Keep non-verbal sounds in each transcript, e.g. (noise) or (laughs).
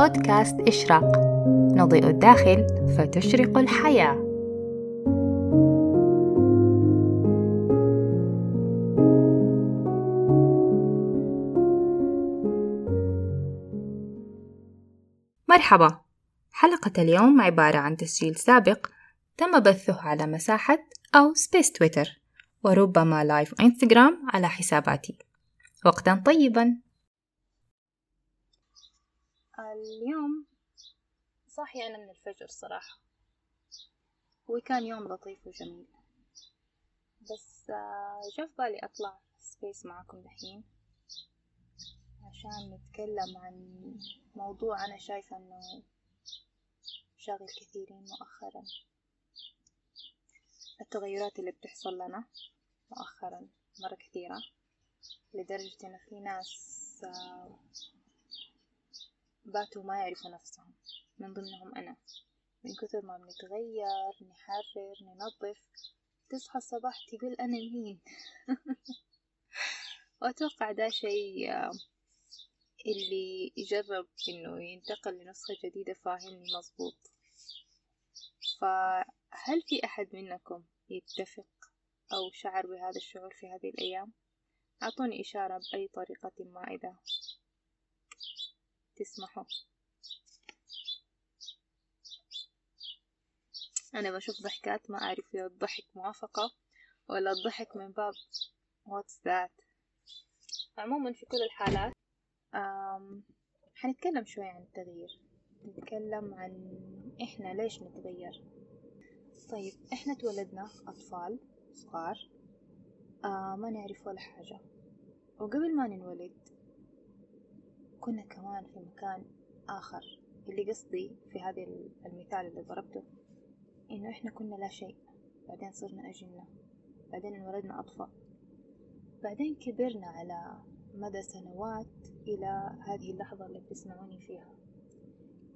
بودكاست إشراق. نضيء الداخل فتشرق الحياة. مرحبا. حلقة اليوم عبارة عن تسجيل سابق تم بثه على مساحة أو space تويتر وربما live انستغرام على حساباتي. وقتا طيبا. اليوم صاحية أنا من الفجر صراحة. وكان يوم لطيف وجميل. بس آه، جا في بالي أطلع سبيس معاكم دحين عشان نتكلم عن موضوع أنا شايفة إنه شاغل كثيرين مؤخرا. التغيرات اللي بتحصل لنا مؤخرا مرة كثيرة لدرجة إن في ناس آه، باتوا ما يعرفوا نفسهم. من ضمنهم أنا. من كثر ما بنتغير نحرر ننظف تصحى الصباح تقول أنا مين؟ (laughs) وأتوقع ده شيء آه، اللي يجرب إنه ينتقل لنسخة جديدة فاهمني مظبوط. فهل في أحد منكم يتفق أو شعر بهذا الشعور في هذه الأيام؟ أعطوني إشارة بأي طريقة ما إذا. تسمحوا. أنا بشوف ضحكات ما أعرف إذا الضحك موافقة ولا الضحك من باب what's that? عموما في كل الحالات أم حنتكلم شوي عن التغيير. نتكلم عن إحنا ليش نتغير. طيب إحنا تولدنا أطفال صغار آه ما نعرف ولا حاجة. وقبل ما ننولد كنا كمان في مكان آخر اللي قصدي في هذا المثال اللي ضربته إنه إحنا كنا لا شيء. بعدين صرنا أجنة. بعدين انولدنا أطفال. بعدين كبرنا على مدى سنوات إلى هذه اللحظة اللي بتسمعوني فيها.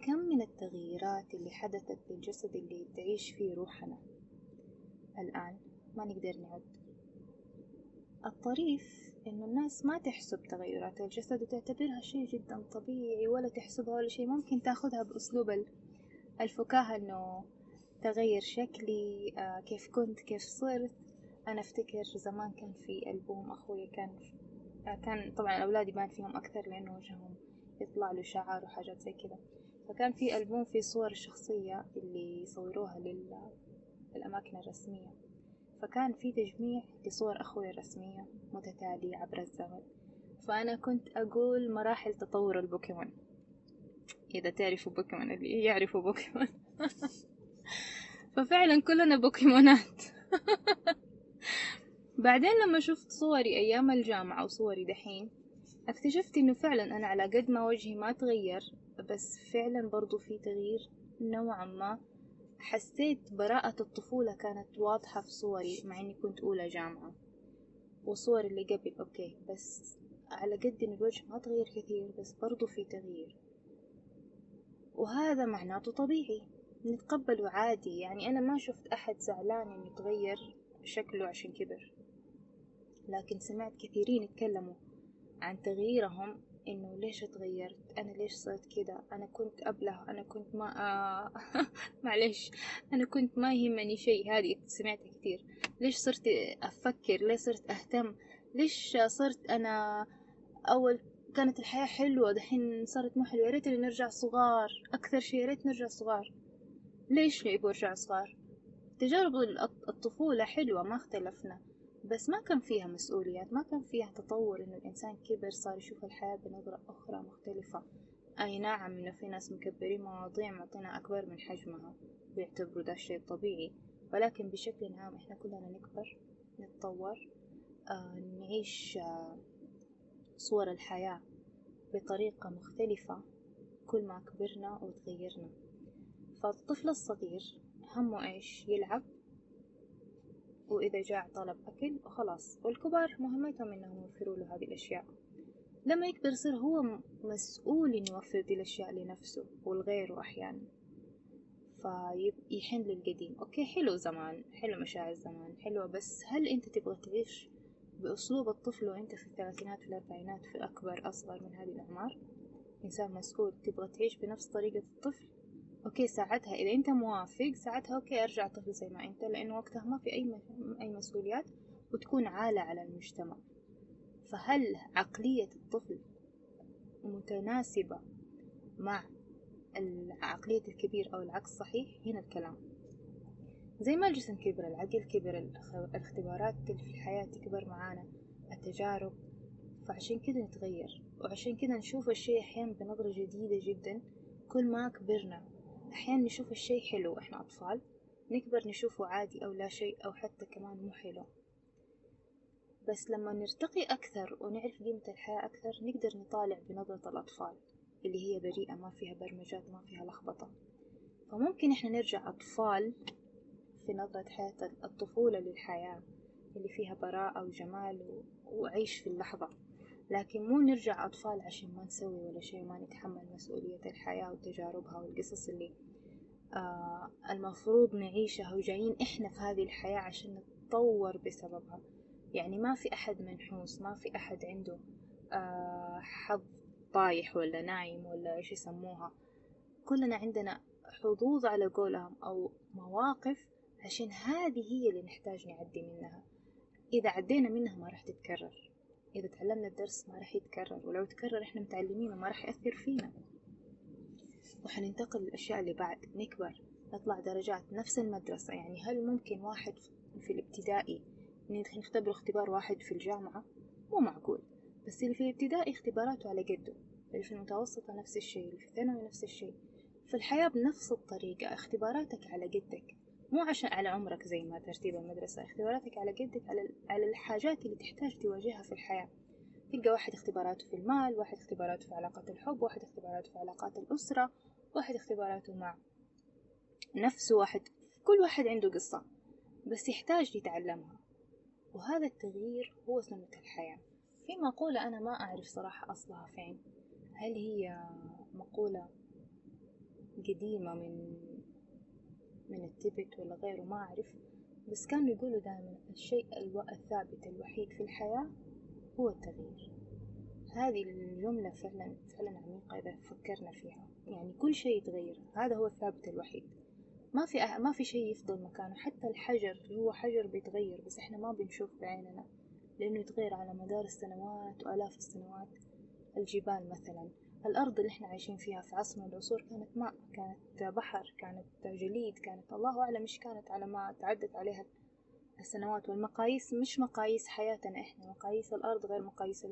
كم من التغييرات اللي حدثت للجسد اللي تعيش فيه روحنا؟ الآن ما نقدر نعد. الطريف إنه الناس ما تحسب تغيرات الجسد وتعتبرها شيء جدا طبيعي ولا تحسبها ولا شيء ممكن تأخذها بأسلوب الفكاهة إنه تغير شكلي آه كيف كنت كيف صرت. أنا أفتكر زمان كان في ألبوم أخوي كان آه كان طبعا الأولاد يبان فيهم أكثر لأنه وجههم يطلع له شعر وحاجات زي كذا. فكان في ألبوم فيه صور الشخصية اللي يصوروها للأماكن الرسمية. فكان في تجميع لصور أخوي الرسمية متتالية عبر الزمن. فأنا كنت أقول مراحل تطور البوكيمون. إذا تعرفوا بوكيمون اللي يعرفوا بوكيمون. (laughs) ففعلا كلنا بوكيمونات. (laughs) بعدين لما شفت صوري أيام الجامعة وصوري دحين اكتشفت إنه فعلا أنا على قد ما وجهي ما تغير بس فعلا برضو في تغيير نوعا ما. حسيت براءة الطفولة كانت واضحة في صوري مع إني كنت أولى جامعة. وصور اللي قبل okay بس على قد إن الوجه ما تغير كثير بس برضو في تغيير. وهذا معناته طبيعي. نتقبله عادي يعني أنا ما شفت أحد زعلان إنه يتغير شكله عشان كبر. لكن سمعت كثيرين يتكلموا عن تغييرهم إنه ليش اتغيرت أنا ليش صرت كذا أنا كنت ابله أنا كنت ما آه (laughs) معلش أنا كنت ما يهمني شيء هذه سمعتها كثير. ليش صرت أفكر؟ ليش صرت أهتم؟ ليش صرت أنا أول كانت الحياة حلوة دحين صارت مو حلوة؟ يا ريت نرجع صغار أكثر شيء يا ريت نرجع صغار. ليش يبغوا يرجع صغار؟ تجارب الطفولة حلوة ما اختلفنا. بس ما كان فيها مسؤوليات ما كان فيها تطور إنه الإنسان كبر صار يشوف الحياة بنظرة أخرى مختلفة. أي نعم إنه في ناس مكبرين مواضيع معطينا أكبر من حجمها بيعتبروا ده الشيء طبيعي. ولكن بشكل عام إحنا كلنا نكبر نتطور آه نعيش آه صور الحياة بطريقة مختلفة كل ما كبرنا وتغيرنا. فالطفل الصغير همه إيش؟ يلعب وإذا جاع طلب أكل وخلاص والكبار مهمتهم إنهم يوفروا له هذه الأشياء. لما يكبر يصير هو مسؤول إنه يوفر دي الأشياء لنفسه ولغيره أحيانا. فيحن للقديم. okay حلو زمان حلو مشاعر زمان حلوة بس هل أنت تبغى تعيش بأسلوب الطفل وأنت في الثلاثينات في الأربعينات في أكبر أصغر من هذه الأعمار؟ إنسان مسؤول تبغى تعيش بنفس طريقة الطفل؟ okay ساعتها إذا أنت موافق ساعتها okay أرجع طفل زي ما أنت لأنه وقتها ما في أي أي مسؤوليات وتكون عالة على المجتمع. فهل عقلية الطفل متناسبة مع عقلية الكبير أو العكس صحيح؟ هنا الكلام. زي ما الجسم كبر العقل كبر الاختبارات في الحياة تكبر معانا التجارب. فعشان كده نتغير وعشان كده نشوف الشيء أحيانا بنظرة جديدة جدا. كل ما كبرنا أحيانا نشوف الشيء حلو إحنا أطفال نكبر نشوفه عادي أو لا شيء أو حتى كمان مو حلو. بس لما نرتقي أكثر ونعرف قيمة الحياة أكثر نقدر نطالع بنظرة الأطفال اللي هي بريئة ما فيها برمجات ما فيها لخبطة. فممكن إحنا نرجع أطفال في نظرة حياة الطفولة للحياة اللي فيها براءة وجمال وعيش في اللحظة. لكن مو نرجع أطفال عشان ما نسوي ولا شيء ما نتحمل مسؤولية الحياة وتجاربها والقصص اللي آه المفروض نعيشها وجايين إحنا في هذه الحياة عشان نتطور بسببها. يعني ما في أحد منحوس ما في أحد عنده آه حظ طايح ولا نايم ولا إيش يسموها. كلنا عندنا حظوظ على قولهم أو مواقف عشان هذه هي اللي نحتاج نعدي منها. إذا عدينا منها ما راح تتكرر. إذا تعلمنا الدرس ما راح يتكرر ولو تكرر إحنا متعلمينه ما راح يأثر فينا. وحننتقل للأشياء اللي بعد نكبر نطلع درجات نفس المدرسة. يعني هل ممكن واحد في الابتدائي نختبر اختبار واحد في الجامعة؟ مو معقول. بس اللي في الابتدائي اختباراته على قده. اللي في المتوسطة نفس الشيء اللي في الثانوي نفس الشيء. في الحياة بنفس الطريقة اختباراتك على قدك. مو عشان على عمرك زي ما ترتيب المدرسة. اختباراتك على قدك على, على الحاجات اللي تحتاج تواجهها في الحياة. تلقى واحد اختباراته في المال واحد اختباراته في علاقات الحب واحد اختباراته في علاقات الأسرة واحد اختباراته مع نفسه واحد كل واحد عنده قصة بس يحتاج يتعلمها. وهذا التغيير هو سنة الحياة. في مقولة أنا ما أعرف صراحة أصلها فين. هل هي مقولة قديمة من من التبت ولا غيره ما أعرف بس كانوا يقولوا دائما الشيء الثابت الوحيد في الحياة هو التغيير. هذه الجملة فعلا فعلا عميقة إذا فكرنا فيها. يعني كل شيء يتغير هذا هو الثابت الوحيد. ما في. ما في شيء يفضل مكانه حتى الحجر اللي هو حجر بيتغير بس إحنا ما بنشوف بعيننا لأنه يتغير على مدار السنوات وآلاف السنوات. الجبال مثلا الأرض اللي إحنا عايشين فيها في عصر من العصور كانت ماء كانت بحر كانت جليد كانت الله أعلم إيش كانت على ما تعدت عليها السنوات. والمقاييس مش مقاييس حياتنا إحنا مقاييس الأرض غير مقاييس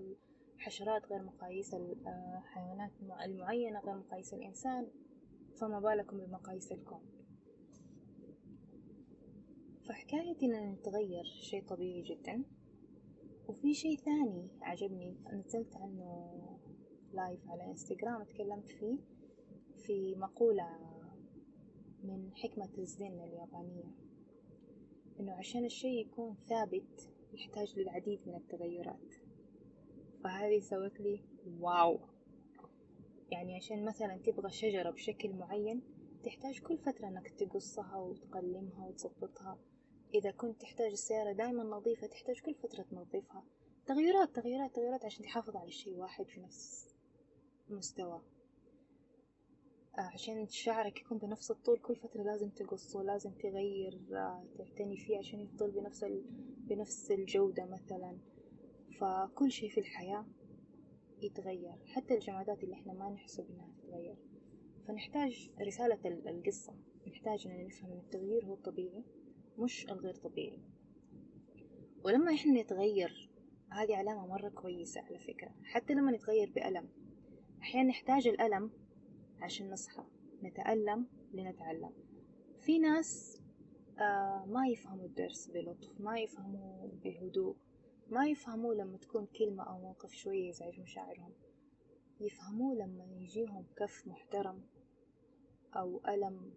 الحشرات غير مقاييس الحيوانات المعينة غير مقاييس الإنسان. فما بالكم بمقاييس الكون؟ فحكاية إننا نتغير شيء طبيعي جدا. وفي شيء ثاني عجبني نزلت عنه لايف على انستغرام تكلمت فيه في مقولة من حكمة الزن اليابانية إنه عشان الشيء يكون ثابت يحتاج للعديد من التغيرات. فهذه سوت لي واو. يعني عشان مثلا تبغى شجرة بشكل معين تحتاج كل فترة إنك تقصها وتقلمها وتظبطها. إذا كنت تحتاج السيارة دايما نظيفة تحتاج كل فترة تنظفها. تغييرات تغييرات تغييرات عشان تحافظ على شيء واحد في نفس مستوى. عشان شعرك يكون بنفس الطول كل فترة لازم تقصه لازم تغير تعتني فيه عشان يفضل بنفس بنفس الجودة مثلا. فكل شيء في الحياة يتغير حتى الجمادات اللي إحنا ما نحسب إنها تتغير. فنحتاج رسالة القصة. نحتاج ان نفهم إن التغيير هو الطبيعي مش الغير طبيعي. ولما إحنا نتغير هذه علامة مرة كويسة على فكرة. حتى لما نتغير بألم أحيانا نحتاج الألم عشان نصحى نتألم لنتعلم. في ناس آه ما يفهموا الدرس بلطف ما يفهموا بهدوء ما يفهموا لما تكون كلمة أو موقف شوية يزعج مشاعرهم. يفهموه لما يجيهم كف محترم أو ألم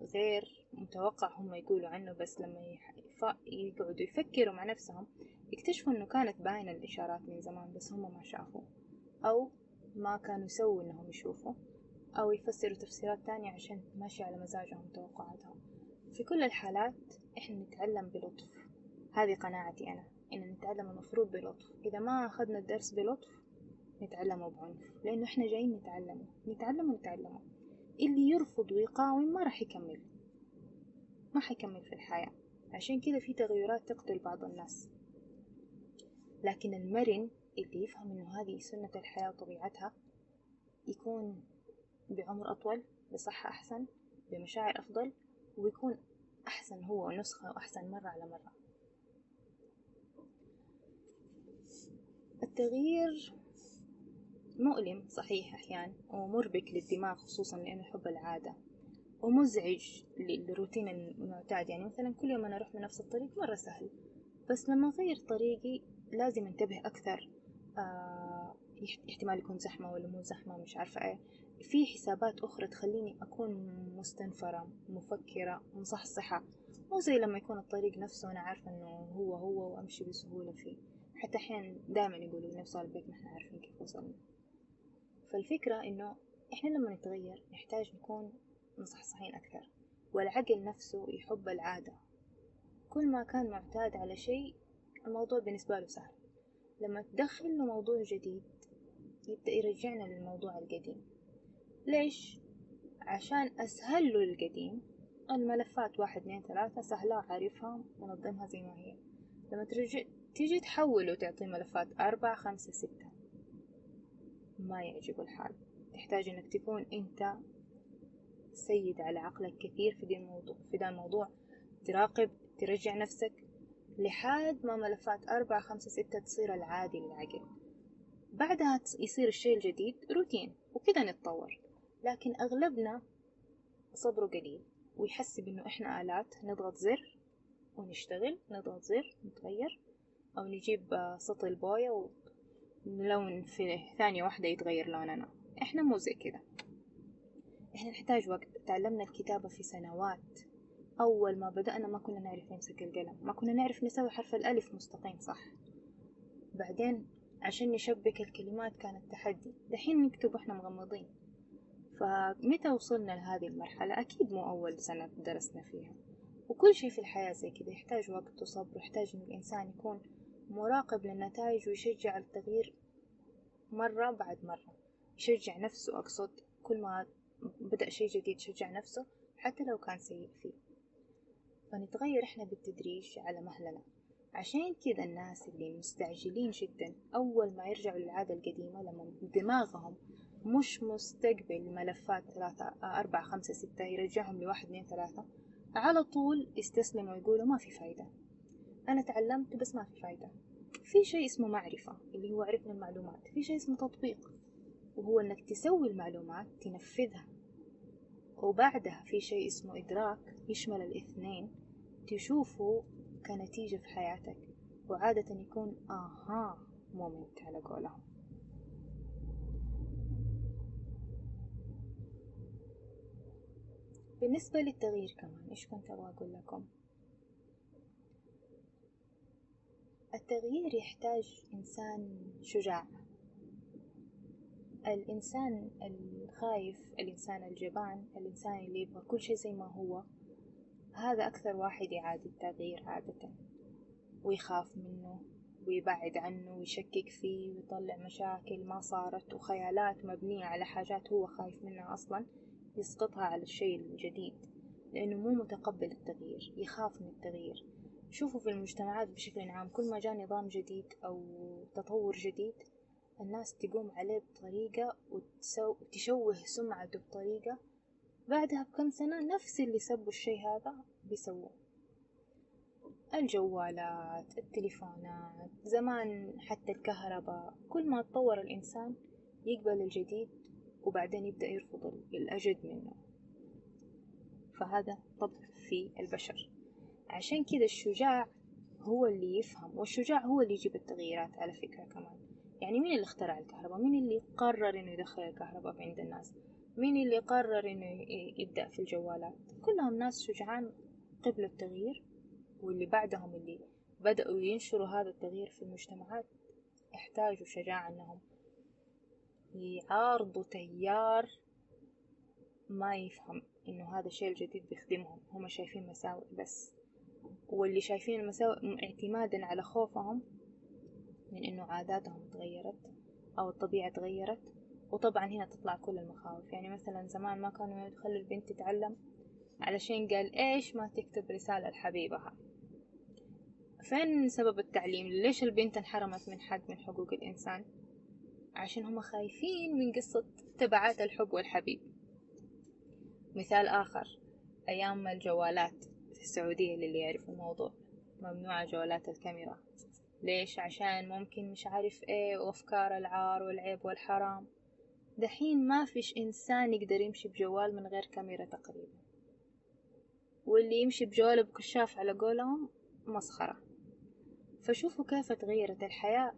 غير متوقع هم يقولوا عنه بس لما يقعدوا يفكروا مع نفسهم يكتشفوا إنه كانت باينة الإشارات من زمان بس هم ما شافوا أو ما كانوا يسووا إنهم يشوفوا أو يفسروا تفسيرات تانية عشان تمشي على مزاجهم وتوقعاتهم في كل الحالات إحنا نتعلم بلطف. هذه قناعتي أنا إن نتعلم المفروض بلطف. إذا ما أخذنا الدرس بلطف نتعلمه بعنف لأنه إحنا جايين نتعلمه. نتعلم ونتعلمه اللي يرفض ويقاوم ما راح يكمل. ما حيكمل في الحياة. عشان كذا في تغيرات تقتل بعض الناس. لكن المرن اللي يفهم إنه هذه سنة الحياة وطبيعتها يكون بعمر أطول بصحة أحسن بمشاعر أفضل ويكون أحسن هو نسخة وأحسن مرة على مرة. التغيير مؤلم صحيح أحيان ومربك للدماغ خصوصا لأنه يحب العادة ومزعج للروتين المعتاد. يعني مثلا كل يوم أنا أروح بنفس الطريق مرة سهل بس لما أغير طريقي لازم أنتبه أكثر آه احتمال يكون زحمة ولا مو زحمة مش عارفة إيه. في حسابات أخرى تخليني أكون مستنفرة مفكرة مصحصحة. مو زي لما يكون الطريق نفسه وأنا عارفة إنه هو هو وأمشي بسهولة فيه. حتى أحيانا دائما يقولوا نفس البيت ما إحنا عارفين كيف وصلنا. فالفكرة إنه إحنا لما نتغير نحتاج نكون مصحصحين أكثر. والعقل نفسه يحب العادة. كل ما كان معتاد على شيء الموضوع بالنسبة له سهل. لما تدخل موضوع جديد يبدأ يرجعنا للموضوع القديم. ليش؟ عشان أسهل له القديم. الملفات واحد اثنين ثلاثة سهلة عارفها منظمها زي ما هي. لما ترجع تيجي تحول وتعطي ملفات أربعة خمسة ستة. ما يعجب الحال. تحتاج إنك تكون أنت سيد على عقلك كثير في ذا الموضوع في ذا الموضوع. تراقب ترجع نفسك. لحد ما ملفات أربعة خمسة ستة تصير العادي للعقل بعدها يصير الشيء الجديد روتين وكذا نتطور. لكن أغلبنا صبره قليل ويحسب إنه إحنا آلات نضغط زر ونشتغل نضغط زر نتغير أو نجيب سطل بوية ونلون في ثانية واحدة يتغير لوننا. إحنا مو زي كذا. إحنا نحتاج وقت. تعلمنا الكتابة في سنوات. أول ما بدأنا ما كنا نعرف نمسك القلم. ما كنا نعرف نسوي حرف الألف مستقيم صح؟ بعدين عشان نشبك الكلمات كانت تحدي دحين نكتب وإحنا مغمضين. فمتى وصلنا لهذه المرحلة؟ أكيد مو أول سنة درسنا فيها. وكل شيء في الحياة زي كذا يحتاج وقت وصبر ويحتاج إن الإنسان يكون مراقب للنتائج ويشجع التغيير مرة بعد مرة. يشجع نفسه أقصد كل ما بدأ شيء جديد يشجع نفسه حتى لو كان سيء فيه. فنتغير إحنا بالتدريج على مهلنا. عشان كذا الناس اللي مستعجلين جدا أول ما يرجعوا للعادة القديمة لما دماغهم مش مستقبل ملفات ثلاثة أربعة خمسة ستة يرجعهم لواحد اثنين ثلاثة على طول يستسلموا ويقولوا ما في فايدة. أنا تعلمت بس ما في فايدة. في شيء اسمه معرفة اللي هو عرفنا المعلومات. في شيء اسمه تطبيق وهو إنك تسوي المعلومات تنفذها. وبعدها في شيء اسمه إدراك يشمل الاثنين. تشوفه كنتيجة في حياتك وعادة يكون آها مومنت على قولهم. بالنسبة للتغيير كمان إيش كنت أبغى أقول لكم؟ التغيير يحتاج إنسان شجاع. الإنسان الخايف الإنسان الجبان الإنسان اللي يبغى كل شيء زي ما هو. هذا أكثر واحد يعادي التغيير عادة ويخاف منه ويبعد عنه ويشكك فيه ويطلع مشاكل ما صارت وخيالات مبنية على حاجات هو خايف منها أصلا يسقطها على الشيء الجديد لأنه مو متقبل التغيير يخاف من التغيير. شوفوا في المجتمعات بشكل عام كل ما جاء نظام جديد أو تطور جديد الناس تقوم عليه بطريقة وتشوه سمعته بطريقة بعدها بكم سنة نفس اللي سبوا الشي هذا بيسووه. الجوالات التليفونات زمان حتى الكهرباء كل ما تطور الإنسان يقبل الجديد وبعدين يبدأ يرفض الأجد منه. فهذا طبع في البشر. عشان كذا الشجاع هو اللي يفهم والشجاع هو اللي يجيب التغييرات على فكرة كمان. يعني مين اللي اخترع الكهرباء؟ مين اللي قرر إنه يدخل الكهرباء عند الناس؟ مين اللي قرر إنه يبدأ في الجوالات؟ كلهم ناس شجعان قبل التغيير واللي بعدهم اللي بدأوا ينشروا هذا التغيير في المجتمعات احتاجوا شجاعة إنهم يعارضوا تيار ما يفهم إنه هذا الشيء الجديد بيخدمهم هم شايفين مساوئ بس. واللي شايفين المساوئ اعتمادا على خوفهم من إنه عاداتهم تغيرت أو الطبيعة تغيرت. وطبعا هنا تطلع كل المخاوف. يعني مثلا زمان ما كانوا يخلوا البنت تتعلم علشان قال إيش ما تكتب رسالة لحبيبها فين سبب التعليم؟ ليش البنت انحرمت من حق من حقوق الإنسان؟ عشان هم خايفين من قصة تبعات الحب والحبيب. مثال آخر أيام الجوالات في السعودية للي يعرف الموضوع ممنوعة جوالات الكاميرا. ليش؟ عشان ممكن مش عارف إيه وأفكار العار والعيب والحرام. دحين ما فيش إنسان يقدر يمشي بجوال من غير كاميرا تقريبا. واللي يمشي بجواله بكشاف على قولهم مسخرة. فشوفوا كيف تغيرت الحياة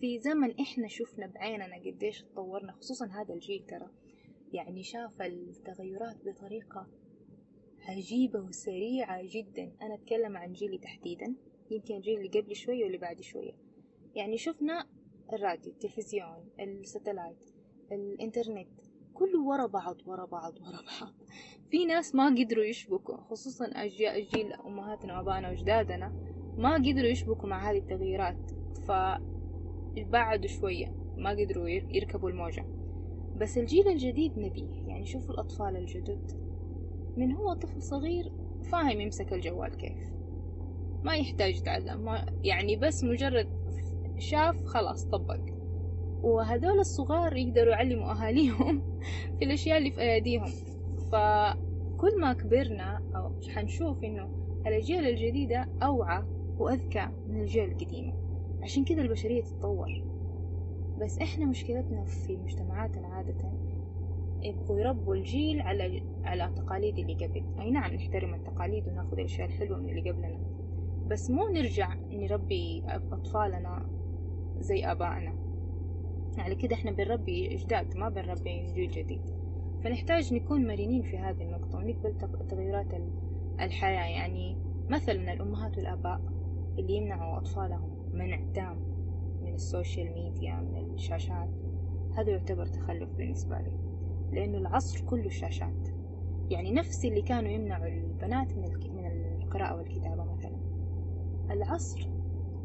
في زمن إحنا شفنا بعيننا قديش تطورنا خصوصا هذا الجيل ترى. يعني شاف التغيرات بطريقة عجيبة وسريعة جدا. أنا أتكلم عن جيلي تحديدا يمكن الجيل اللي قبل شوية واللي بعد شوية يعني شفنا الراديو التلفزيون الستلايت. الإنترنت. كله ورا بعض ورا بعض ورا بعض. في ناس ما قدروا يشبكوا خصوصا أجيال جيل أمهاتنا وأبائنا وأجدادنا ما قدروا يشبكوا مع هذه التغييرات. فبعدوا شوية ما قدروا يركبوا الموجة. بس الجيل الجديد نبيه. يعني شوفوا الأطفال الجدد. من هو طفل صغير فاهم يمسك الجوال كيف. ما يحتاج يتعلم يعني بس مجرد شاف خلاص طبق. وهذول الصغار يقدروا يعلموا أهاليهم (laughs) في الأشياء اللي في أيديهم فكل ما كبرنا أو حنشوف إنه الأجيال الجديدة أوعى وأذكى من الأجيال القديمة. عشان كذا البشرية تتطور. بس إحنا مشكلتنا في مجتمعاتنا عادة يبغوا يربوا الجيل على على التقاليد اللي قبل. أي نعم نحترم التقاليد وناخذ الأشياء الحلوة من اللي قبلنا. بس مو نرجع نربي أطفالنا زي آبائنا. على كده إحنا بنربي جداد ما بنربي جيل جديد. فنحتاج نكون مرنين في هذه النقطة ونقبل تغيرات الحياة. يعني مثلا الأمهات والآباء اللي يمنعوا أطفالهم منع تام من ال social media من الشاشات هذا يعتبر تخلف بالنسبة لي. لأنه العصر كله شاشات. يعني نفس اللي كانوا يمنعوا البنات من من القراءة والكتابة مثلا. العصر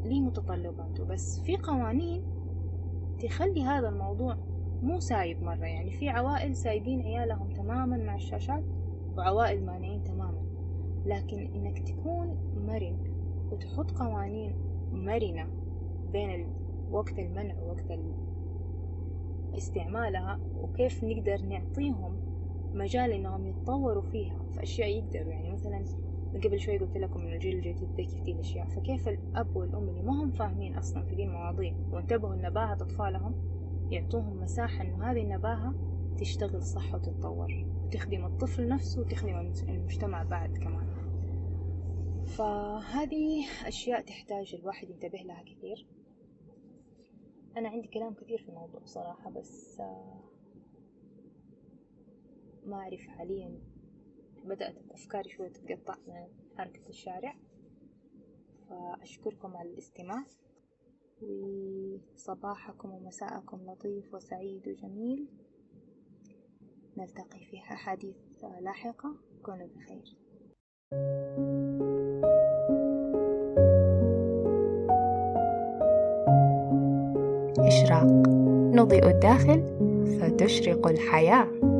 ليه متطلباته بس في قوانين تخلي هذا الموضوع مو سايب مرة. يعني في عوائل سايبين عيالهم تماما مع الشاشات وعوائل مانعين تماما. لكن إنك تكون مرن وتحط قوانين مرنة بين وقت المنع ووقت استعمالها وكيف نقدر نعطيهم مجال إنهم يتطوروا فيها في أشياء يقدروا. يعني مثلا قبل شوي قلت لكم إن الجيل الجديد ذكي في دي الأشياء فكيف الأب والأم اللي ما هم فاهمين أصلا في دي المواضيع وانتبهوا لنباهة أطفالهم يعطوهم مساحة إنه هذه النباهة تشتغل صح وتتطور وتخدم الطفل نفسه وتخدم المجتمع بعد كمان. فهذه أشياء تحتاج الواحد ينتبه لها كثير. أنا عندي كلام كثير في الموضوع صراحة بس ما أعرف حاليا بدأت أفكاري شوية تتقطع من حركة الشارع. فأشكركم على الاستماع. وصباحكم ومساءكم لطيف وسعيد وجميل. نلتقي في أحاديث لاحقة. كونوا بخير. إشراق. نضيء الداخل. فتشرق الحياة.